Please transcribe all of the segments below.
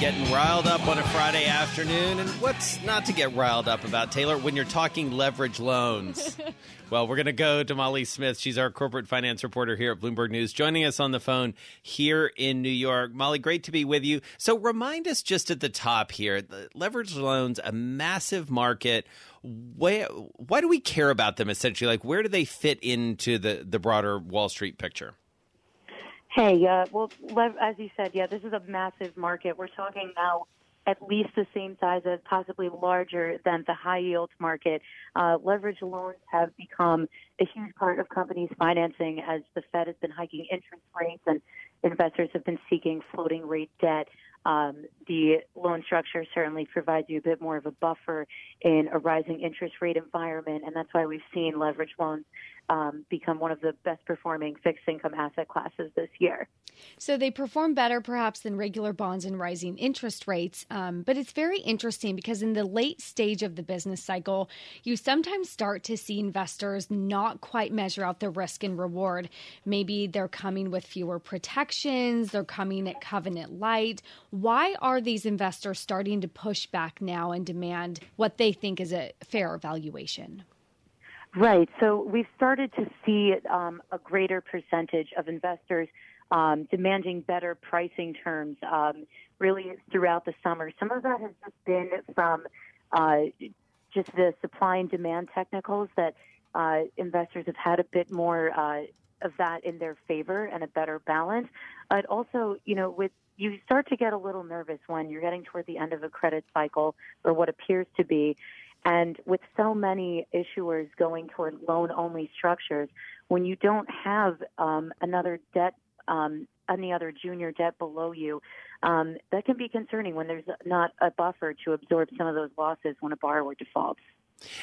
Getting riled up on a Friday afternoon. And what's not to get riled up about, Taylor, when you're talking leverage loans? well, we're going to go to Molly Smith. She's our corporate finance reporter here at Bloomberg News, joining us on the phone here in New York. Molly, great to be with you. So, remind us just at the top here the leverage loans, a massive market. Why, why do we care about them essentially? Like, where do they fit into the, the broader Wall Street picture? Hey, uh, well, as you said, yeah, this is a massive market. We're talking now at least the same size as possibly larger than the high yield market. Uh, leverage loans have become a huge part of companies' financing as the Fed has been hiking interest rates and investors have been seeking floating rate debt. Um, the loan structure certainly provides you a bit more of a buffer in a rising interest rate environment, and that's why we've seen leverage loans um, become one of the best performing fixed income asset classes this year. So they perform better perhaps than regular bonds in rising interest rates. Um, but it's very interesting because in the late stage of the business cycle, you sometimes start to see investors not quite measure out the risk and reward. Maybe they're coming with fewer protections, they're coming at covenant light. Why are these investors starting to push back now and demand what they think is a fair valuation? Right. So we've started to see um, a greater percentage of investors um, demanding better pricing terms um, really throughout the summer. Some of that has just been from uh, just the supply and demand technicals that uh, investors have had a bit more uh, of that in their favor and a better balance. But also, you know, with you start to get a little nervous when you're getting toward the end of a credit cycle or what appears to be and with so many issuers going toward loan only structures, when you don't have um, another debt, um, any other junior debt below you, um, that can be concerning when there's not a buffer to absorb some of those losses when a borrower defaults.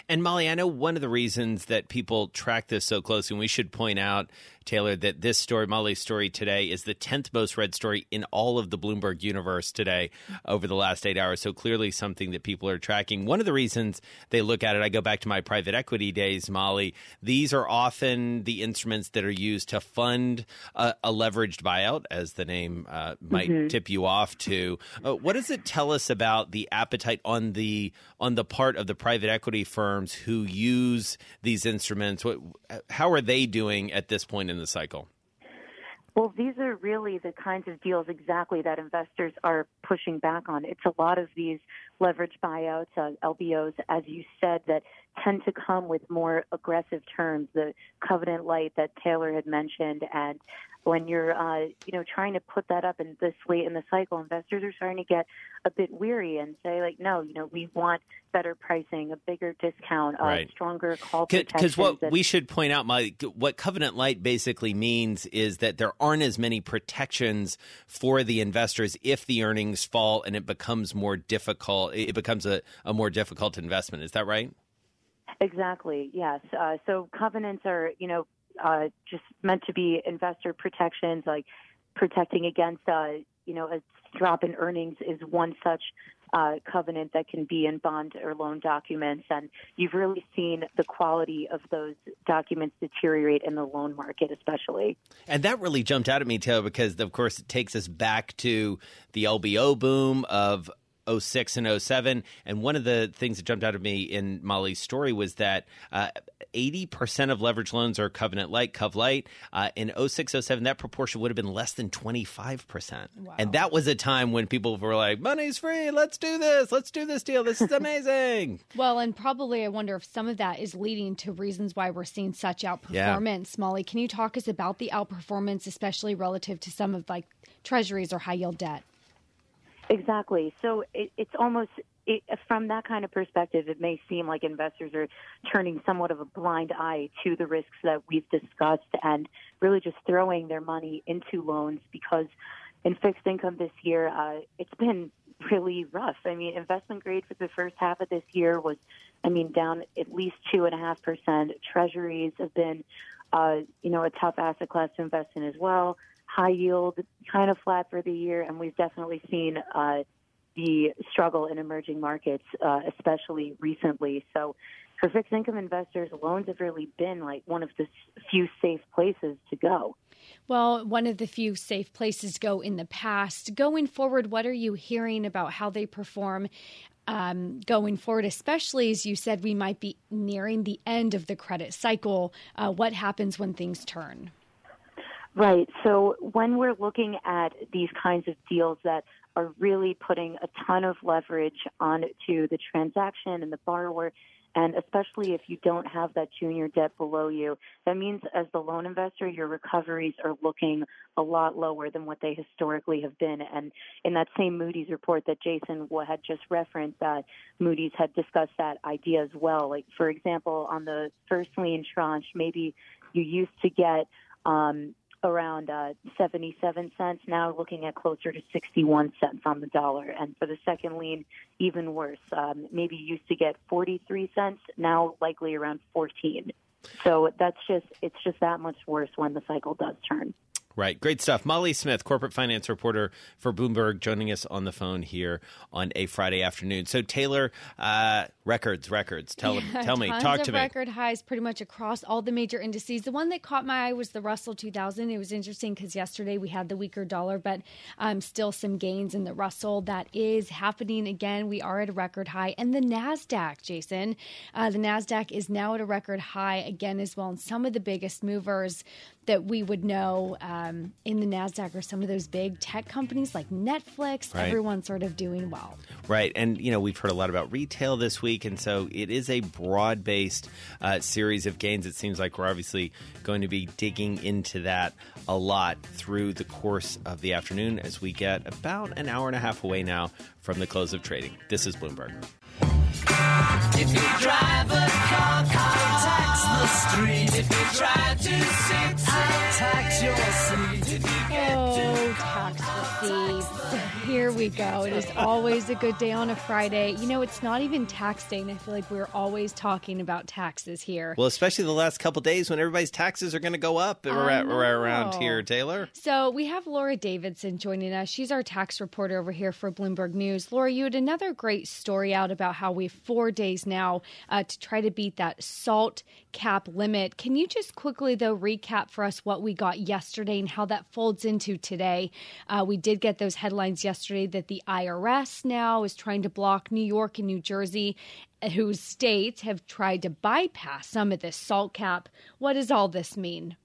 And Molly, I know one of the reasons that people track this so closely, and we should point out, Taylor, that this story, Molly's story today, is the 10th most read story in all of the Bloomberg universe today over the last eight hours. So clearly something that people are tracking. One of the reasons they look at it, I go back to my private equity days, Molly, these are often the instruments that are used to fund a, a leveraged buyout, as the name uh, might mm-hmm. tip you off to. Uh, what does it tell us about the appetite on the on the part of the private equity firms who use these instruments? What, how are they doing at this point in the cycle? Well, these are really the kinds of deals exactly that investors are pushing back on. It's a lot of these leverage buyouts, uh, LBOs, as you said, that tend to come with more aggressive terms, the covenant light that Taylor had mentioned, and when you're, uh, you know, trying to put that up in this late in the cycle, investors are starting to get a bit weary and say, like, no, you know, we want better pricing, a bigger discount, uh, right. stronger call Because what we should point out, Mike, what covenant light basically means is that there aren't as many protections for the investors if the earnings fall and it becomes more difficult. It becomes a, a more difficult investment. Is that right? Exactly. Yes. Uh, so covenants are, you know, uh, just meant to be investor protections, like protecting against, uh, you know, a drop in earnings is one such uh, covenant that can be in bond or loan documents. And you've really seen the quality of those documents deteriorate in the loan market, especially. And that really jumped out at me, Taylor, because of course it takes us back to the LBO boom of 06 and 07. And one of the things that jumped out at me in Molly's story was that uh, 80% of leverage loans are covenant light, cov light. Uh, in 06, 07, that proportion would have been less than 25%. Wow. And that was a time when people were like, money's free. Let's do this. Let's do this deal. This is amazing. well, and probably I wonder if some of that is leading to reasons why we're seeing such outperformance. Yeah. Molly, can you talk us about the outperformance, especially relative to some of like treasuries or high yield debt? Exactly. So it, it's almost it, from that kind of perspective, it may seem like investors are turning somewhat of a blind eye to the risks that we've discussed and really just throwing their money into loans because in fixed income this year, uh, it's been really rough. I mean, investment grade for the first half of this year was, I mean, down at least two and a half percent. Treasuries have been, uh, you know, a tough asset class to invest in as well. High yield, kind of flat for the year, and we've definitely seen uh, the struggle in emerging markets, uh, especially recently. So, for fixed income investors, loans have really been like one of the few safe places to go. Well, one of the few safe places go in the past. Going forward, what are you hearing about how they perform um, going forward, especially as you said, we might be nearing the end of the credit cycle. Uh, what happens when things turn? Right. So when we're looking at these kinds of deals that are really putting a ton of leverage onto the transaction and the borrower, and especially if you don't have that junior debt below you, that means as the loan investor, your recoveries are looking a lot lower than what they historically have been. And in that same Moody's report that Jason had just referenced, that Moody's had discussed that idea as well. Like, for example, on the first lien tranche, maybe you used to get um, around uh, 77 cents, now looking at closer to 61 cents on the dollar. And for the second lien, even worse. Um, maybe used to get 43 cents, now likely around 14. So that's just, it's just that much worse when the cycle does turn. Right. Great stuff. Molly Smith, corporate finance reporter for Bloomberg, joining us on the phone here on a Friday afternoon. So, Taylor, uh, records, records. Tell, yeah, tell me, talk to me. record highs pretty much across all the major indices. The one that caught my eye was the Russell 2000. It was interesting because yesterday we had the weaker dollar, but um, still some gains in the Russell. That is happening again. We are at a record high. And the NASDAQ, Jason, uh, the NASDAQ is now at a record high again as well. And some of the biggest movers that we would know um, in the NASDAQ are some of those big tech companies like Netflix. Right. Everyone's sort of doing well. Right. And, you know, we've heard a lot about retail this week. And so it is a broad based uh, series of gains. It seems like we're obviously going to be digging into that a lot through the course of the afternoon as we get about an hour and a half away now from the close of trading. This is Bloomberg. If you drive a car, I'll tax the street. If you try to sit, I'll ah. tax your seat. If you get oh, tax receipts. Here we go. It is always a good day on a Friday. You know, it's not even tax day, and I feel like we're always talking about taxes here. Well, especially the last couple days when everybody's taxes are going to go up around here, Taylor. So we have Laura Davison joining us. She's our tax reporter over here for Bloomberg News. Laura, you had another great story out about how we have four days now uh, to try to beat that SALT cap limit. Can you just quickly, though, recap for us what we got yesterday and how that folds into today? Uh, we did get those headlines yesterday that the IRS now is trying to block New York and New Jersey, uh, whose states have tried to bypass some of this SALT cap. What does all this mean?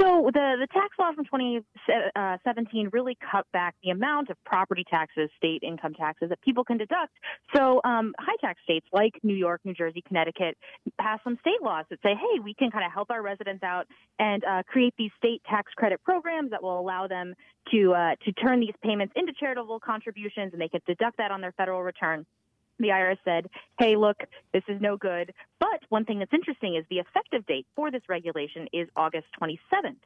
So the, the tax law from 2017 really cut back the amount of property taxes, state income taxes that people can deduct. So um, high tax states like New York, New Jersey, Connecticut pass some state laws that say, hey, we can kind of help our residents out and uh, create these state tax credit programs that will allow them to uh, to turn these payments into charitable contributions, and they can deduct that on their federal return the IRS said, hey, look, this is no good. But one thing that's interesting is the effective date for this regulation is August 27th.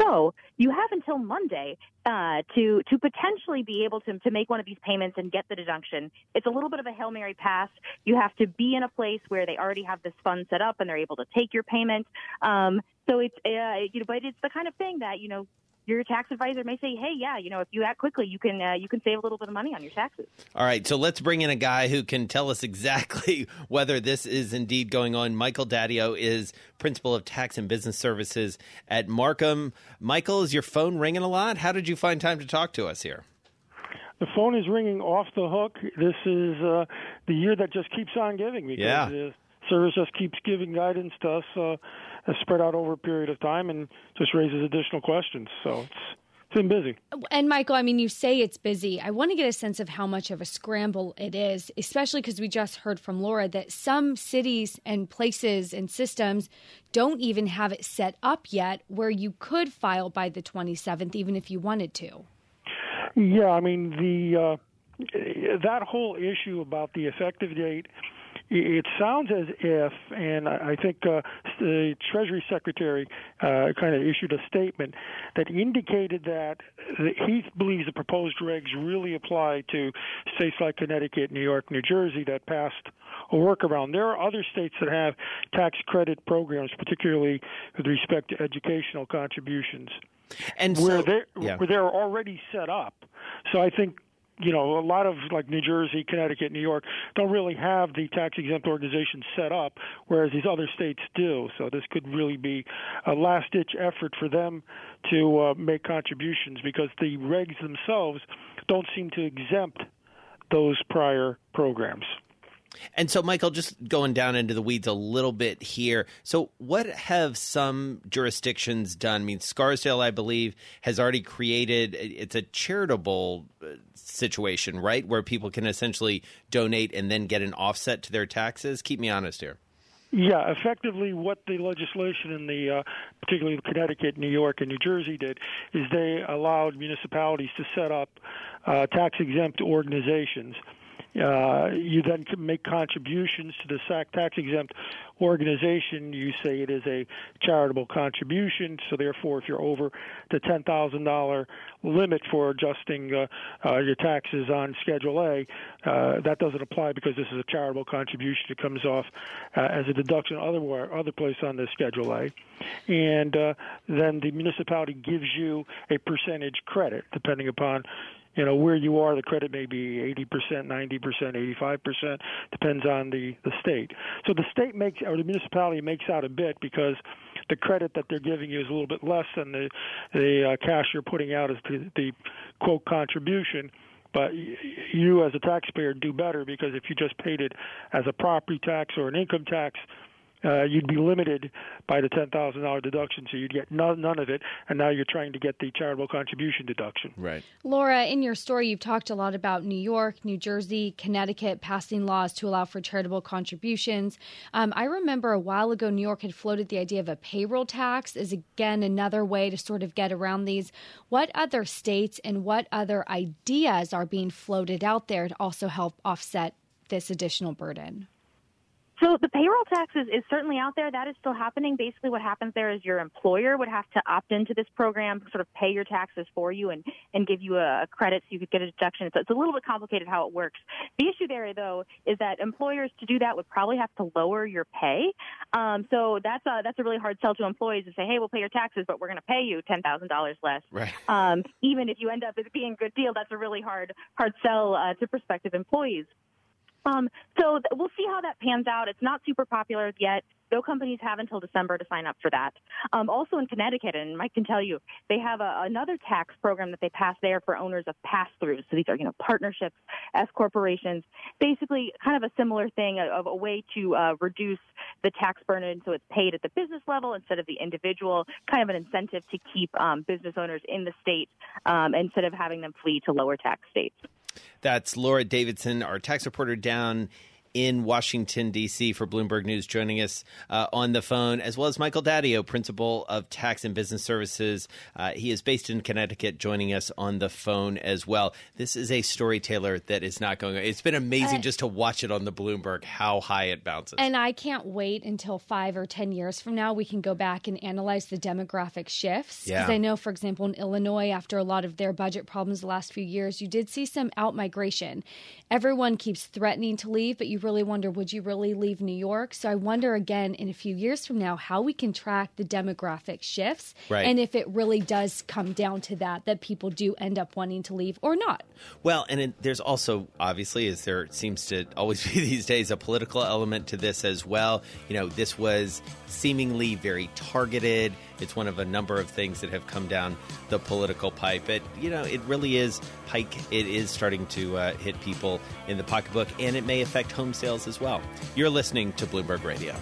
So you have until Monday uh, to to potentially be able to, to make one of these payments and get the deduction. It's a little bit of a Hail Mary pass. You have to be in a place where they already have this fund set up and they're able to take your payment. Um, so it's, uh, you know, but it's the kind of thing that, you know, your tax advisor may say, "Hey, yeah, you know, if you act quickly, you can uh, you can save a little bit of money on your taxes." All right, so let's bring in a guy who can tell us exactly whether this is indeed going on. Michael D'Addio is principal of tax and business services at Marcum. Michael, is your phone ringing a lot? How did you find time to talk to us here? The phone is ringing off the hook. This is uh, the year that just keeps on giving because yeah. the service just keeps giving guidance to us. Uh, spread out over a period of time and just raises additional questions. So it's it's been busy. And Michael, I mean, you say it's busy. I want to get a sense of how much of a scramble it is, especially because we just heard from Laura that some cities and places and systems don't even have it set up yet where you could file by the 27th, even if you wanted to. Yeah, I mean, the uh, that whole issue about the effective date it sounds as if, and I think uh, the Treasury Secretary uh, kind of issued a statement that indicated that he believes the proposed regs really apply to states like Connecticut, New York, New Jersey that passed a workaround. There are other states that have tax credit programs, particularly with respect to educational contributions, and where so, they're yeah. where they're already set up. So I think you know, a lot of like New Jersey, Connecticut, New York don't really have the tax exempt organization set up, whereas these other states do. So this could really be a last ditch effort for them to uh, make contributions because the regs themselves don't seem to exempt those prior programs. And so, Michael, just going down into the weeds a little bit here. So, what have some jurisdictions done? I mean, Scarsdale, I believe, has already created it's a charitable uh, situation, right, where people can essentially donate and then get an offset to their taxes. Keep me honest here. Yeah, effectively, what the legislation in the, uh, particularly Connecticut, New York, and New Jersey did is they allowed municipalities to set up uh, tax exempt organizations uh, you then can make contributions to the tax exempt organization. You say it is a charitable contribution, so therefore, if you're over the ten thousand dollar limit for adjusting uh, uh, your taxes on Schedule A, uh, that doesn't apply because this is a charitable contribution. It comes off uh, as a deduction other other place on the Schedule A, and uh, then the municipality gives you a percentage credit depending upon you know where you are the credit may be 80% 90% 85% depends on the the state. So the state makes or the municipality makes out a bit because the credit that they're giving you is a little bit less than the the uh, cash you're putting out as the, the quote contribution. But you as a taxpayer do better because if you just paid it as a property tax or an income tax uh, you'd be limited by the ten thousand dollar deduction, so you'd get none, none of it. And now you're trying to get the charitable contribution deduction. Right. Laura, in your story, you've talked a lot about New York, New Jersey, Connecticut passing laws to allow for charitable contributions. Um, I remember a while ago, New York had floated the idea of a payroll tax as again another way to sort of get around these. What other states and what other ideas are being floated out there to also help offset this additional burden? So the payroll tax is, certainly out there. That is still happening. Basically, what happens there is your employer would have to opt into this program, sort of pay your taxes for you, and and give you a credit so you could get a deduction. So it's a little bit complicated how it works. The issue there, though, is that employers to do that would probably have to lower your pay. Um, so that's a that's a really hard sell to employees to say, hey, we'll pay your taxes, but we're going to pay you ten thousand dollars less. Right. Um, even if you end up as being a good deal, that's a really hard hard sell uh, to prospective employees. Um, so th- we'll see how that pans out. It's not super popular yet. No companies have until December to sign up for that. Um, also in Connecticut, and Mike can tell you, they have a, another tax program that they pass there for owners of pass-throughs. So these are, you know, partnerships, S corporations. Basically, kind of a similar thing of a way to uh, reduce the tax burden so it's paid at the business level instead of the individual. Kind of an incentive to keep um, business owners in the state um, instead of having them flee to lower tax states. That's Laura Davison, our tax reporter down in Washington, D.C. for Bloomberg News, joining us uh, on the phone, as well as Michael D'Addio, Principal of Tax and Business Services. Uh, he is based in Connecticut, joining us on the phone as well. This is a storyteller that is not going. It's been amazing uh, just to watch it on the Bloomberg, how high it bounces. And I can't wait until five or 10 years from now, we can go back and analyze the demographic shifts. Because yeah. I know, for example, in Illinois, after a lot of their budget problems the last few years, you did see some out migration. Everyone keeps threatening to leave, but you really wonder would you really leave New York? So I wonder again in a few years from now how we can track the demographic shifts right. and if it really does come down to that, that people do end up wanting to leave or not. Well, and it, there's also, obviously, as there seems to always be these days, a political element to this as well. You know, this was seemingly very targeted. It's one of a number of things that have come down the political pipe. But, you know, it really is Pike. It is starting to uh, hit people in the pocketbook, and it may affect home sales as well. You're listening to Bloomberg Radio.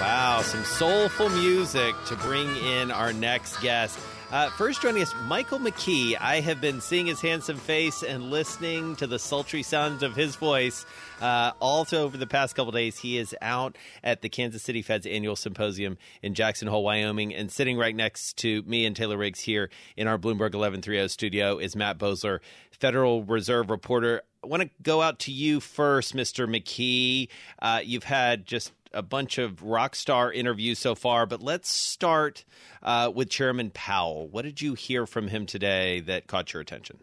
Wow, some soulful music to bring in our next guest. Uh, first, joining us, Michael McKee. I have been seeing his handsome face and listening to the sultry sounds of his voice uh, all over the past couple days. He is out at the Kansas City Fed's annual symposium in Jackson Hole, Wyoming, and sitting right next to me and Taylor Riggs here in our Bloomberg 1130 studio is Matt Boesler, Federal Reserve reporter. I want to go out to you first, Mr. McKee. Uh, you've had just a bunch of rock star interviews so far, but let's start uh, with Chairman Powell. What did you hear from him today that caught your attention?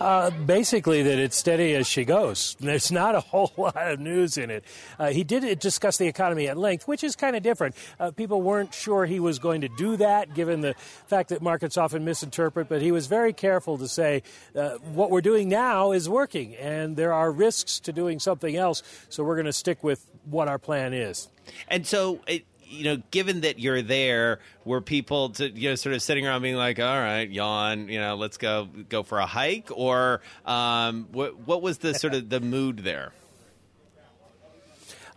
Uh, basically, that it's steady as she goes. There's not a whole lot of news in it. Uh, he did discuss the economy at length, which is kind of different. Uh, people weren't sure he was going to do that, given the fact that markets often misinterpret, but he was very careful to say uh, what we're doing now is working, and there are risks to doing something else, so we're going to stick with what our plan is. And so, it, you know, given that you're there, were people to you know sort of sitting around being like, "All right, yawn, you know, let's go go for a hike," or um, what what was the sort of the mood there?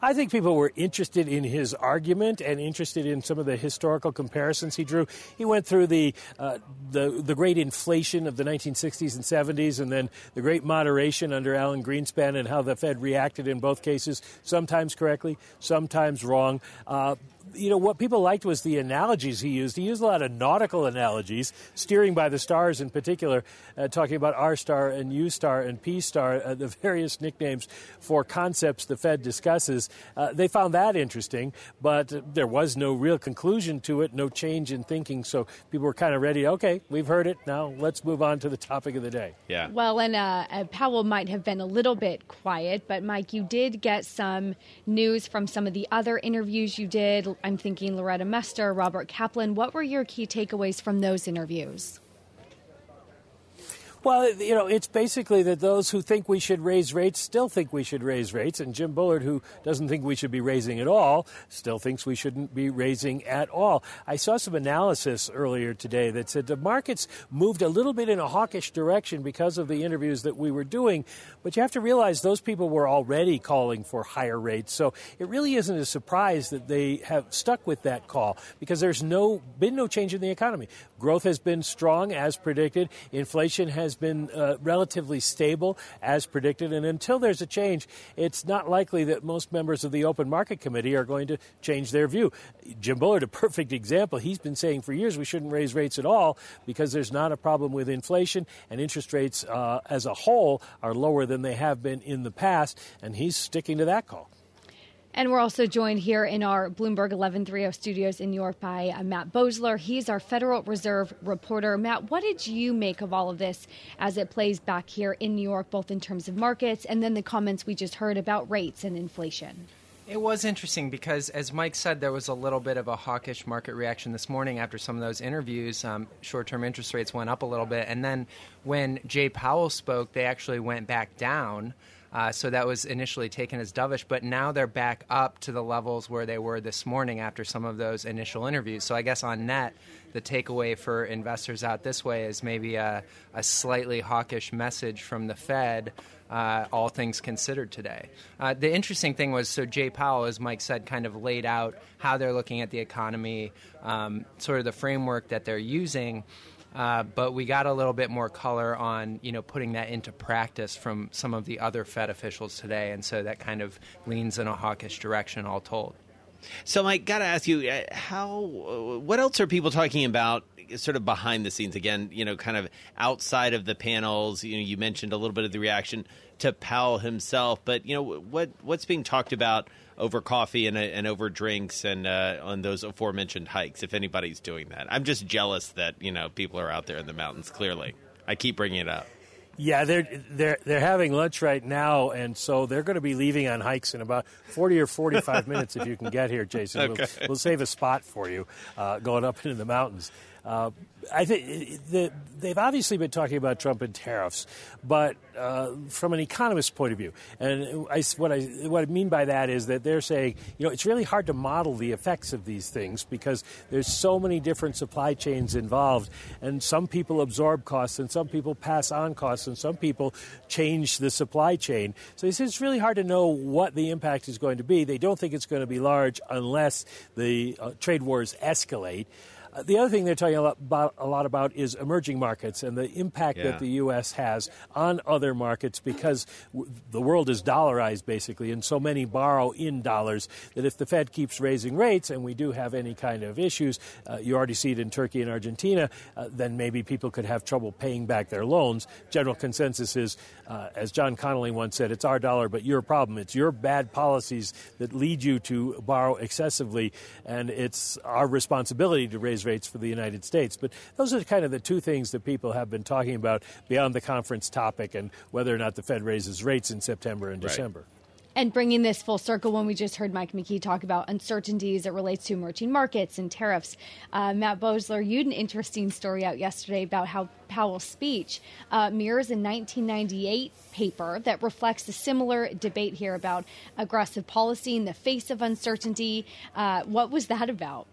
I think people were interested in his argument and interested in some of the historical comparisons he drew. He went through the uh, the, the great inflation of the 1960s and 70s, and then the great moderation under Alan Greenspan, and how the Fed reacted in both cases, sometimes correctly, sometimes wrong. Uh, you know, what people liked was the analogies he used. He used a lot of nautical analogies, steering by the stars in particular, uh, talking about R star and U star and P star, uh, the various nicknames for concepts the Fed discusses. Uh, they found that interesting, but there was no real conclusion to it, no change in thinking. So people were kind of ready. Okay, we've heard it. Now let's move on to the topic of the day. Yeah. Well, and uh, uh, Powell might have been a little bit quiet, but Mike, you did get some news from some of the other interviews you did I'm thinking Loretta Mester, Robert Kaplan. What were your key takeaways from those interviews? Well, you know, it's basically that those who think we should raise rates still think we should raise rates, and Jim Bullard, who doesn't think we should be raising at all, still thinks we shouldn't be raising at all. I saw some analysis earlier today that said the markets moved a little bit in a hawkish direction because of the interviews that we were doing, but you have to realize those people were already calling for higher rates, so it really isn't a surprise that they have stuck with that call because there's no been no change in the economy. Growth has been strong as predicted. Inflation has been uh, relatively stable as predicted. And until there's a change, it's not likely that most members of the Open Market Committee are going to change their view. Jim Bullard, a perfect example. He's been saying for years we shouldn't raise rates at all because there's not a problem with inflation and interest rates uh, as a whole are lower than they have been in the past. And he's sticking to that call. And we're also joined here in our Bloomberg 1130 studios in New York by uh, Matt Boesler. He's our Federal Reserve reporter. Matt, what did you make of all of this as it plays back here in New York, both in terms of markets and then the comments we just heard about rates and inflation? It was interesting because, as Mike said, there was a little bit of a hawkish market reaction this morning after some of those interviews. Um, Short term interest rates went up a little bit. And then when Jay Powell spoke, they actually went back down. Uh, so that was initially taken as dovish, but now they're back up to the levels where they were this morning after some of those initial interviews. So I guess on net, the takeaway for investors out this way is maybe a, a slightly hawkish message from the Fed. Uh, all things considered today. Uh, the interesting thing was so Jay Powell, as Mike said, kind of laid out how they're looking at the economy, um, sort of the framework that they're using. Uh, but we got a little bit more color on you know putting that into practice from some of the other Fed officials today, and so that kind of leans in a hawkish direction, all told. So, Mike, got to ask you, uh, how? Uh, what else are people talking about? Sort of behind the scenes again, you know, kind of outside of the panels. You know, you mentioned a little bit of the reaction to Powell himself, but you know, what what's being talked about over coffee and, and over drinks and uh, on those aforementioned hikes. If anybody's doing that, I'm just jealous that you know people are out there in the mountains. Clearly, I keep bringing it up. Yeah, they're they're they're having lunch right now, and so they're going to be leaving on hikes in about forty or forty-five minutes if you can get here, Jason. Okay. We'll, we'll, save a spot for you uh, going up into the mountains. Uh, I think the, they've obviously been talking about Trump and tariffs, but uh, from an economist's point of view, and I, what I what I mean by that is that they're saying, you know, it's really hard to model the effects of these things because there's so many different supply chains involved, and some people absorb costs, and some people pass on costs, and some people change the supply chain. So it's really hard to know what the impact is going to be. They don't think it's going to be large unless the uh, trade wars escalate. Uh, the other thing they're talking a lot, about, a lot about is emerging markets and the impact Yeah. that the U.S. has on other markets because w- the world is dollarized basically, and so many borrow in dollars that if the Fed keeps raising rates and we do have any kind of issues, uh, you already see it in Turkey and Argentina, uh, then maybe people could have trouble paying back their loans. General consensus is, uh, as John Connally once said, it's our dollar, but your problem. It's your bad policies that lead you to borrow excessively, and it's our responsibility to raise rates for the United States. But those are kind of the two things that people have been talking about beyond the conference topic and whether or not the Fed raises rates in September and Right. December. And bringing this full circle, when we just heard Mike McKee talk about uncertainties that relates to emerging markets and tariffs, uh, Matt Boesler, you had an interesting story out yesterday about how Powell's speech uh, mirrors a 1998 paper that reflects a similar debate here about aggressive policy in the face of uncertainty. Uh, what was that about?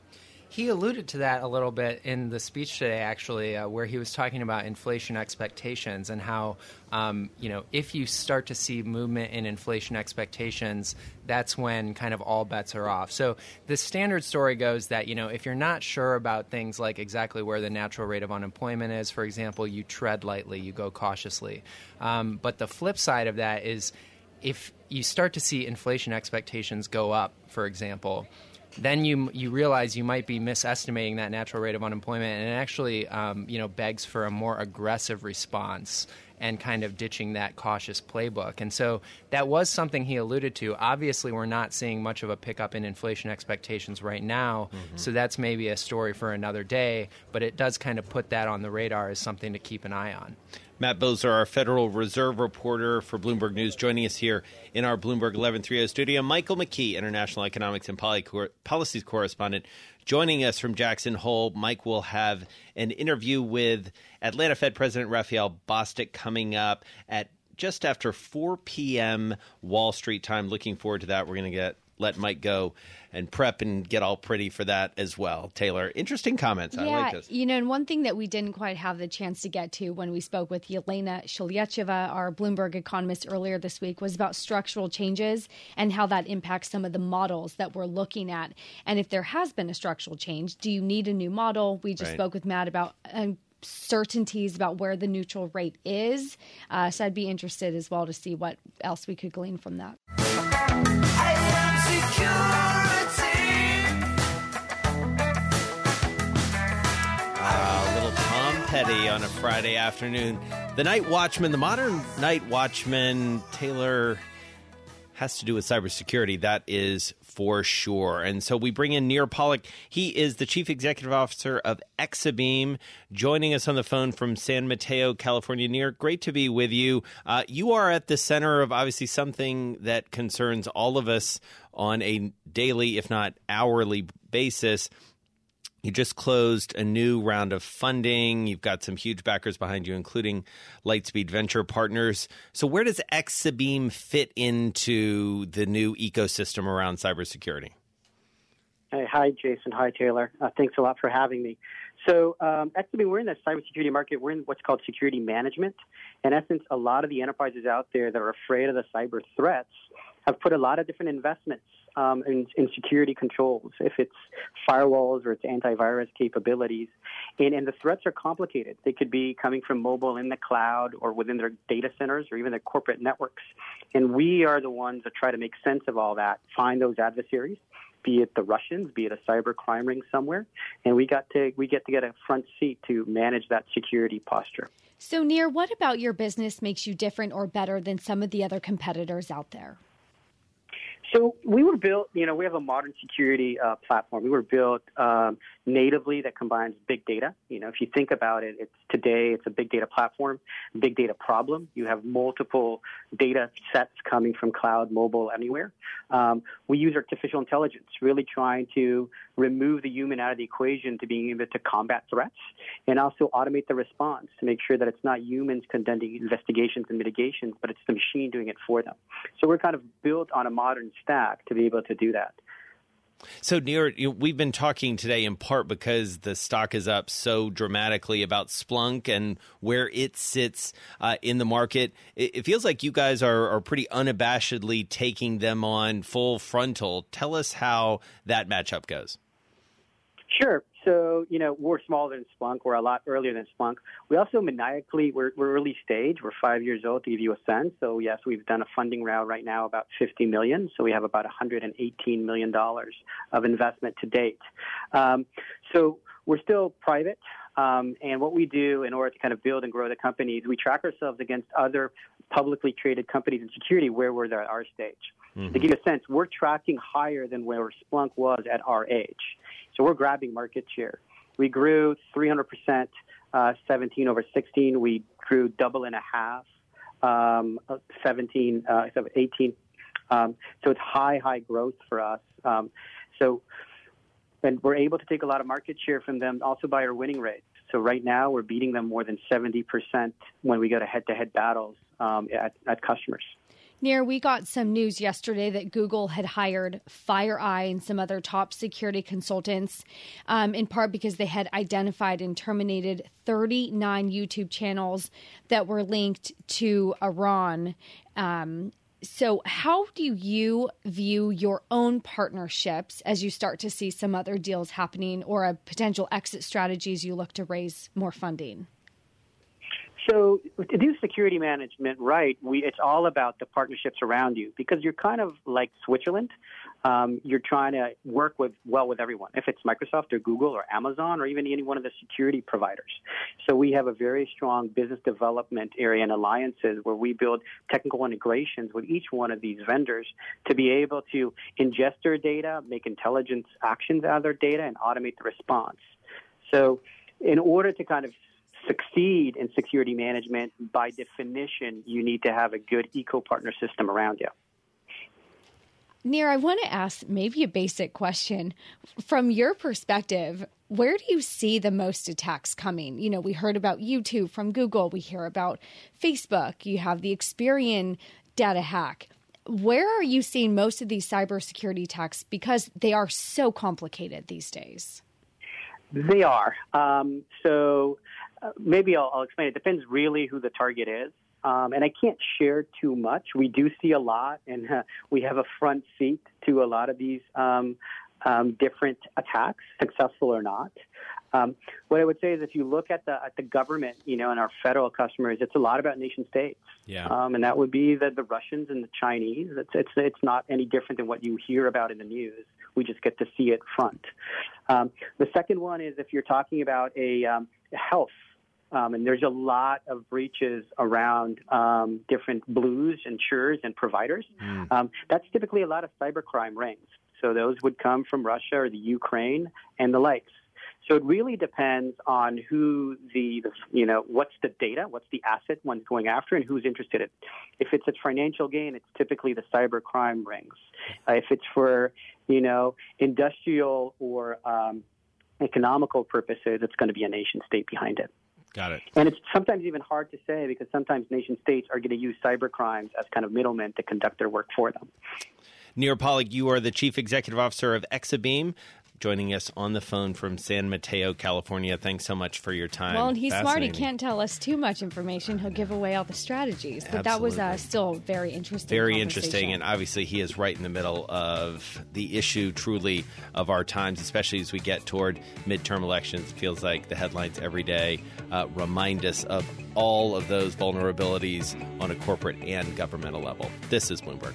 He alluded to that a little bit in the speech today, actually, uh, where he was talking about inflation expectations and how, um, you know, if you start to see movement in inflation expectations, that's when kind of all bets are off. So the standard story goes that, you know, if you're not sure about things like exactly where the natural rate of unemployment is, for example, you tread lightly, you go cautiously. Um, but the flip side of that is if you start to see inflation expectations go up, for example, then you you realize you might be misestimating that natural rate of unemployment, and it actually um, you know begs for a more aggressive response and kind of ditching that cautious playbook. And so that was something he alluded to. Obviously, we're not seeing much of a pickup in inflation expectations right now, so that's maybe a story for another day. But it does kind of put that on the radar as something to keep an eye on. Matt Boesler, our Federal Reserve reporter for Bloomberg News, joining us here in our Bloomberg 1130 studio. Michael McKee, international economics and policies correspondent, joining us from Jackson Hole. Mike will have an interview with Atlanta Fed President Raphael Bostic coming up at just after 4 p.m. Wall Street time. Looking forward to that. We're going to get let Mike go and prep and get all pretty for that as well. Taylor, interesting comments. I yeah, like this. you know, and one thing that we didn't quite have the chance to get to when we spoke with Yelena Shulyatyeva, our Bloomberg economist, earlier this week was about structural changes and how that impacts some of the models that we're looking at. And if there has been a structural change, do you need a new model? We just Right. spoke with Matt about. Um, certainties about where the neutral rate is uh, so i'd be interested as well to see what else we could glean from that A little Tom Ah, Petty on a Friday afternoon. The Night Watchman, the modern Night Watchman, Taylor has to do with cybersecurity. That is for sure. And so we bring in Nir Polak. He is the chief executive officer of Exabeam, joining us on the phone from San Mateo, California. Nir, great to be with you. Uh, you are at the center of obviously something that concerns all of us on a daily, if not hourly basis. You just closed a new round of funding. You've got some huge backers behind you, including Lightspeed Venture Partners. So, where does Exabeam fit into the new ecosystem around cybersecurity? Hey, hi, Jason. Hi, Taylor. Uh, thanks a lot for having me. So, um, actually, we're in the cybersecurity market. We're in what's called security management. In essence, a lot of the enterprises out there that are afraid of the cyber threats have put a lot of different investments um, in, in security controls, if it's firewalls or it's antivirus capabilities. And, and the threats are complicated. They could be coming from mobile in the cloud or within their data centers or even their corporate networks. And we are the ones that try to make sense of all that, find those adversaries, be it the Russians, be it a cyber crime ring somewhere, and we got to we get to get a front seat to manage that security posture. So, Nir, what about your business makes you different or better than some of the other competitors out there? So we were built, you know, we have a modern security uh, platform. We were built um, natively that combines big data. You know, if you think about it, it's today it's a big data platform, big data problem. You have multiple data sets coming from cloud, mobile, anywhere. Um, we use artificial intelligence, really trying to remove the human out of the equation to being able to combat threats, and also automate the response to make sure that it's not humans conducting investigations and mitigations, but it's the machine doing it for them. So we're kind of built on a modern stack to be able to do that. So, Nir, we've been talking today in part because the stock is up so dramatically about Splunk and where it sits uh, in the market. It, it feels like you guys are, are pretty unabashedly taking them on full frontal. Tell us how that matchup goes. Sure. So you know we're smaller than Splunk. We're a lot earlier than Splunk. We also maniacally we're, we're early stage. We're five years old to give you a sense. So yes, we've done a funding round right now about 50 million. So we have about 118 million dollars of investment to date. Um, so we're still private. Um, and what we do in order to kind of build and grow the companies, we track ourselves against other publicly traded companies in security where we're at our stage. Mm-hmm. To give you a sense, we're tracking higher than where Splunk was at our age. So we're grabbing market share. We grew 300%, uh, 17 over 16. We grew double and a half, um, 17, uh, 18. Um, so it's high, high growth for us. Um, so, and we're able to take a lot of market share from them also by our winning rate. So right now we're beating them more than 70% when we go to head-to-head battles um, at, at customers. Nir, we got some news yesterday that Google had hired FireEye and some other top security consultants, um, in part because they had identified and terminated 39 YouTube channels that were linked to Iran. Um, so, how do you view your own partnerships as you start to see some other deals happening or a potential exit strategies you look to raise more funding? So to do security management right, we, it's all about the partnerships around you because you're kind of like Switzerland. Um, you're trying to work with well with everyone, if it's Microsoft or Google or Amazon or even any one of the security providers. So we have a very strong business development area and alliances where we build technical integrations with each one of these vendors to be able to ingest their data, make intelligence actions out of their data, and automate the response. So in order to kind of succeed in security management, by definition, you need to have a good eco partner system around you. Nir, I want to ask maybe a basic question. From your perspective, where do you see the most attacks coming? You know, we heard about YouTube from Google, we hear about Facebook, you have the Experian data hack. Where are you seeing most of these cybersecurity attacks because they are so complicated these days? They are. Um, so uh, maybe I'll, I'll, explain. It depends really who the target is. Um, and I can't share too much. We do see a lot, and uh, we have a front seat to a lot of these um, um, different attacks, successful or not. Um, what I would say is, if you look at the at the government, you know, and our federal customers, it's a lot about nation states. Yeah. Um, and that would be the, the Russians and the Chinese. It's, it's it's not any different than what you hear about in the news. We just get to see it front. Um, the second one is if you're talking about a um, health um, and there's a lot of breaches around um, different blues, insurers, and providers. Mm. Um, that's typically a lot of cybercrime rings. So those would come from Russia or the Ukraine and the likes. So it really depends on who the, the, you know, what's the data, what's the asset one's going after, and who's interested in. If it's a financial gain, it's typically the cybercrime rings. Uh, if it's for, you know, industrial or um, economical purposes, it's going to be a nation state behind it. Got it. And it's sometimes even hard to say because sometimes nation states are going to use cyber crimes as kind of middlemen to conduct their work for them. Nir Polak, you are the Chief Executive Officer of Exabeam joining us on the phone from San Mateo, California. Thanks so much for your time. Well, and he's smart. He can't tell us too much information. He'll give away all the strategies. But Absolutely. that was uh, still very interesting. Very interesting. And obviously, he is right in the middle of the issue, truly, of our times, especially as we get toward midterm elections. It feels like the headlines every day uh, remind us of all of those vulnerabilities on a corporate and governmental level. This is Bloomberg.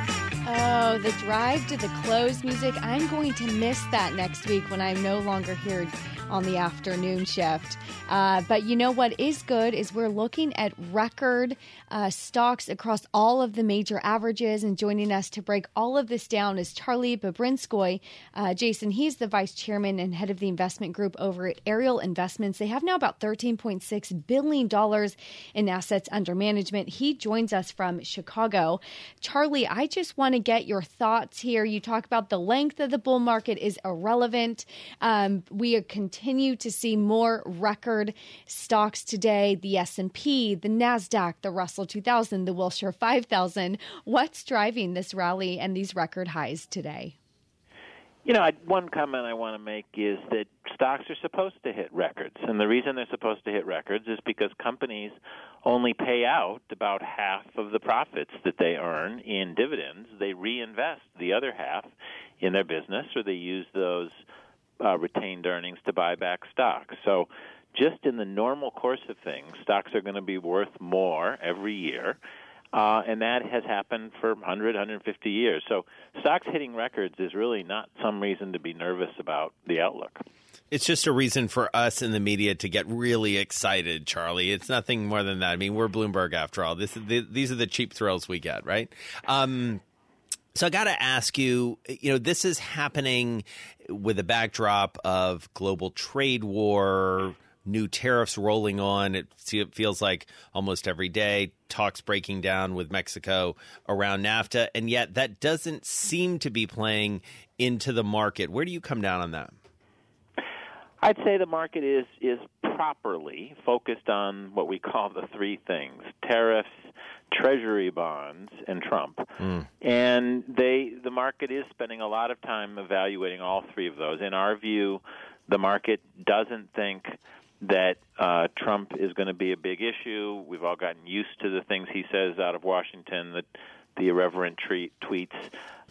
Oh, the drive to the close music. I'm going to miss that next week when I'm no longer here on the afternoon shift. Uh, but you know what is good is we're looking at record uh, stocks across all of the major averages. And joining us to break all of this down is Charlie Bobrinskoy. Uh, Jason, he's the vice chairman and head of the investment group over at Ariel Investments. They have now about $13.6 billion in assets under management. He joins us from Chicago. Charlie, I just want want get your thoughts here. You talk about the length of the bull market is irrelevant. Um, we continue to see more record stocks today: the S and P, the Nasdaq, the Russell 2000, the Wilshire 5000. What's driving this rally and these record highs today? You know, one comment I want to make is that stocks are supposed to hit records. And the reason they're supposed to hit records is because companies only pay out about half of the profits that they earn in dividends. They reinvest the other half in their business or they use those uh, retained earnings to buy back stock. So, just in the normal course of things, stocks are going to be worth more every year. Uh, and that has happened for 100, 150 years. So stocks hitting records is really not some reason to be nervous about the outlook. It's just a reason for us in the media to get really excited, Charlie. It's nothing more than that. I mean, we're Bloomberg after all. This the, these are the cheap thrills we get, right? Um, so I got to ask you, you know, this is happening with a backdrop of global trade war, new tariffs rolling on. It, feels like almost every day talks breaking down with Mexico around NAFTA, and yet that doesn't seem to be playing into the market. Where do you come down on that? I'd say the market is is properly focused on what we call the three things: tariffs, treasury bonds, and Trump. Mm. And they the market is spending a lot of time evaluating all three of those. In our view, the market doesn't think that uh, Trump is going to be a big issue. We've all gotten used to the things he says out of Washington, the, the irreverent treat, tweets,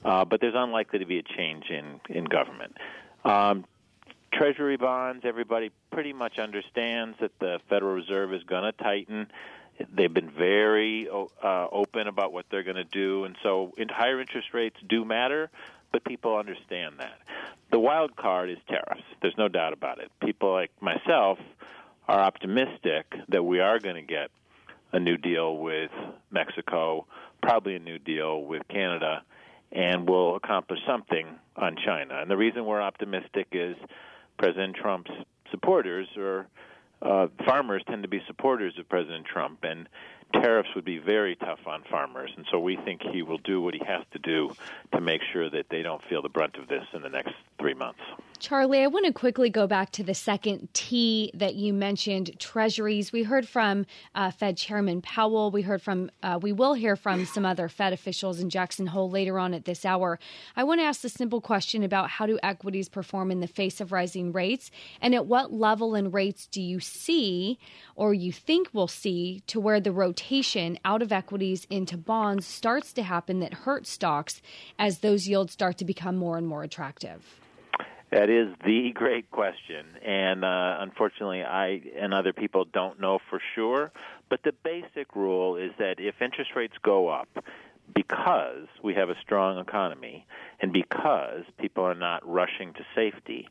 uh, but there's unlikely to be a change in, in government. Um, Treasury bonds, everybody pretty much understands that the Federal Reserve is going to tighten. They've been very uh, open about what they're going to do, and so higher interest rates do matter, but people understand that. The wild card is tariffs. There's no doubt about it. People like myself are optimistic that we are going to get a new deal with Mexico, probably a new deal with Canada, and we'll accomplish something on China. And the reason we're optimistic is President Trump's supporters or uh, farmers tend to be supporters of President Trump, and tariffs would be very tough on farmers, and so we think he will do what he has to do to make sure that they don't feel the brunt of this in the next three months. Charlie, I want to quickly go back to the second T that you mentioned, treasuries. We heard from uh, Fed Chairman Powell. We heard from, uh, we will hear from some other Fed officials in Jackson Hole later on at this hour. I want to ask the simple question about how do equities perform in the face of rising rates, and at what level in rates do you see or you think we'll see to where the rotation out of equities into bonds starts to happen that hurts stocks as those yields start to become more and more attractive? That is the great question, and uh, unfortunately, I and other people don't know for sure. But the basic rule is that if interest rates go up because we have a strong economy and because people are not rushing to safety,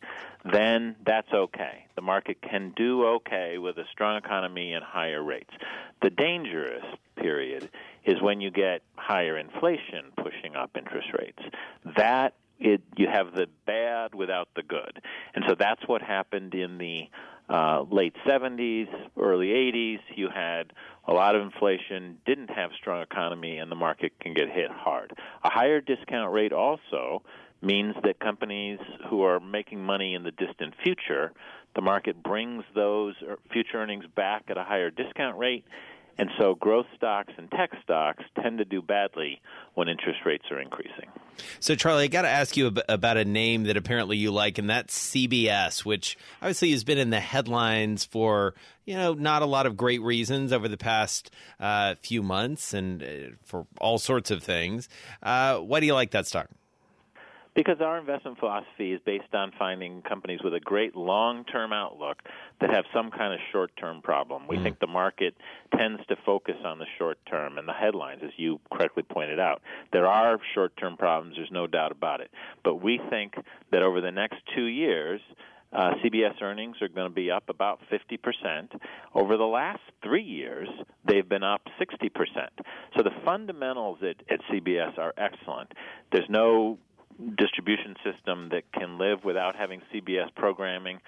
then that's okay. The market can do okay with a strong economy and higher rates. The dangerous period is when you get higher inflation pushing up interest rates. That it you have the bad without the good, and so that's what happened in the uh, late 70s, early 80s. You had a lot of inflation, didn't have strong economy, and the market can get hit hard. A higher discount rate also means that companies who are making money in the distant future, the market brings those future earnings back at a higher discount rate and so growth stocks and tech stocks tend to do badly when interest rates are increasing. So, Charlie, I got to ask you about a name that apparently you like, and that's CBS, which obviously has been in the headlines for you know not a lot of great reasons over the past uh, few months, and uh, for all sorts of things. Uh, why do you like that stock? Because our investment philosophy is based on finding companies with a great long term outlook that have some kind of short term problem. We mm. think the market tends to focus on the short term and the headlines, as you correctly pointed out. There are short term problems, there's no doubt about it. But we think that over the next two years, uh, CBS earnings are going to be up about 50%. Over the last three years, they've been up 60%. So the fundamentals at, at CBS are excellent. There's no distribution system that can live without having CBS programming.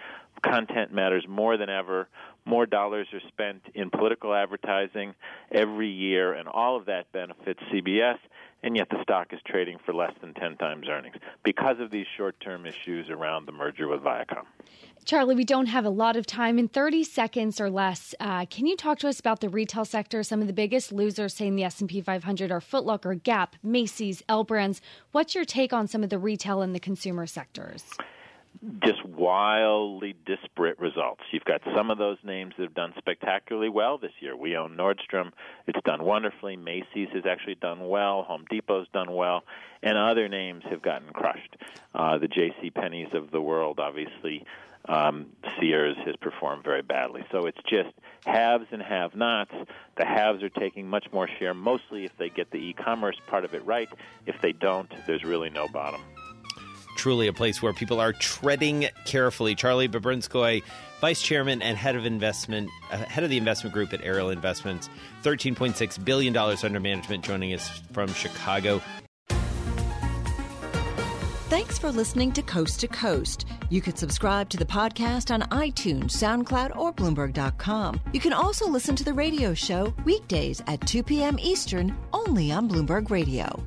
content matters more than ever. More dollars are spent in political advertising every year, and all of that benefits CBS, and yet the stock is trading for less than 10 times earnings because of these short term issues around the merger with Viacom. Charlie, we don't have a lot of time. In 30 seconds or less, uh, can you talk to us about the retail sector? Some of the biggest losers, say in the S&P 500, are Foot Locker, Gap, Macy's, L Brands. What's your take on some of the retail and the consumer sectors? just wildly disparate results. You've got some of those names that have done spectacularly well this year. We own Nordstrom; it's done wonderfully. Macy's has actually done well. Home Depot's done well, and other names have gotten crushed. Uh, the J.C. Penney's of the world, obviously. Um, Sears has performed very badly. So it's just haves and have-nots. The haves are taking much more share, mostly if they get the e-commerce part of it right. If they don't, there's really no bottom truly a place where people are treading carefully. Charlie Bobrinskoy, vice chairman and head of investment, uh, head of the investment group at Ariel Investments, thirteen point six billion dollars under management, joining us from Chicago. For listening to Coast to Coast. You can subscribe to the podcast on iTunes, SoundCloud, or Bloomberg.com. You can also listen to the radio show weekdays at 2 p.m. Eastern only on Bloomberg Radio.